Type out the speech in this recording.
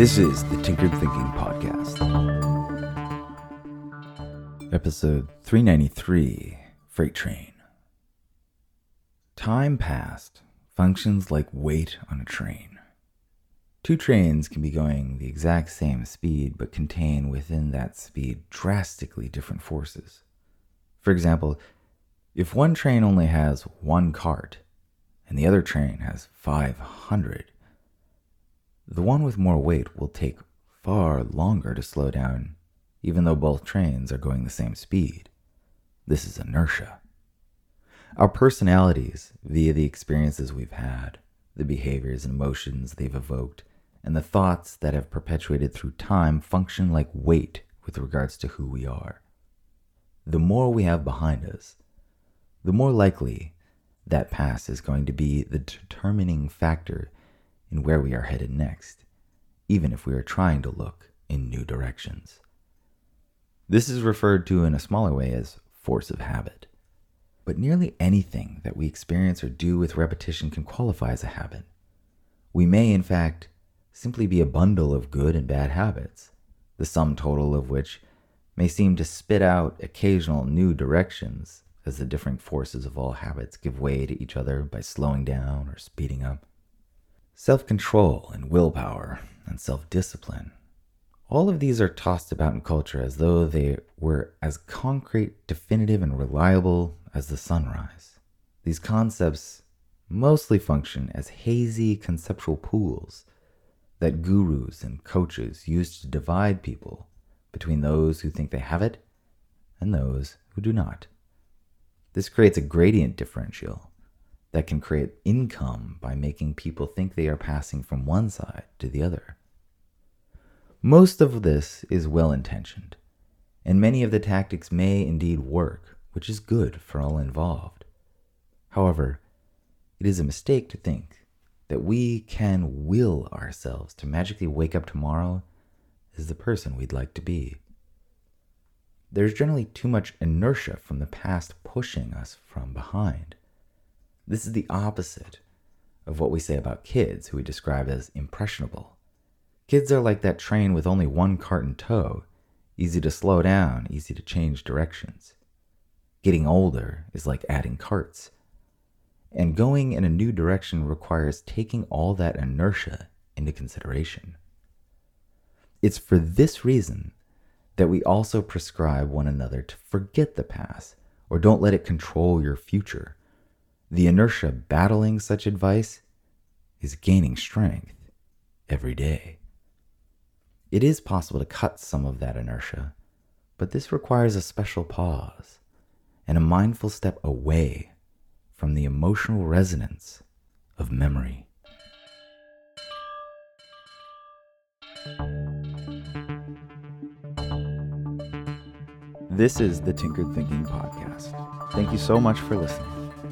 This is the Tinkered Thinking Podcast. Episode 393 Freight Train. Time past functions like weight on a train. Two trains can be going the exact same speed but contain within that speed drastically different forces. For example, if one train only has one cart and the other train has 500, the one with more weight will take far longer to slow down, even though both trains are going the same speed. This is inertia. Our personalities, via the experiences we've had, the behaviors and emotions they've evoked, and the thoughts that have perpetuated through time, function like weight with regards to who we are. The more we have behind us, the more likely that past is going to be the determining factor in where we are headed next, even if we are trying to look in new directions. This is referred to in a smaller way as force of habit. But nearly anything that we experience or do with repetition can qualify as a habit. We may, in fact, simply be a bundle of good and bad habits, the sum total of which may seem to spit out occasional new directions as the different forces of all habits give way to each other by slowing down or speeding up. Self control and willpower and self discipline. All of these are tossed about in culture as though they were as concrete, definitive, and reliable as the sunrise. These concepts mostly function as hazy conceptual pools that gurus and coaches use to divide people between those who think they have it and those who do not. This creates a gradient differential that can create income by making people think they are passing from one side to the other. Most of this is well intentioned, and many of the tactics may indeed work, which is good for all involved. However, it is a mistake to think that we can will ourselves to magically wake up tomorrow as the person we'd like to be. There's generally too much inertia from the past pushing us from behind. This is the opposite of what we say about kids, who we describe as impressionable. Kids are like that train with only one cart in tow, easy to slow down, easy to change directions. Getting older is like adding carts. And going in a new direction requires taking all that inertia into consideration. It's for this reason that we also prescribe one another to forget the past or don't let it control your future. The inertia battling such advice is gaining strength every day. It is possible to cut some of that inertia, but this requires a special pause and a mindful step away from the emotional resonance of memory. This is the Tinkered Thinking Podcast. Thank you so much for listening.